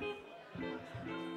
Beep.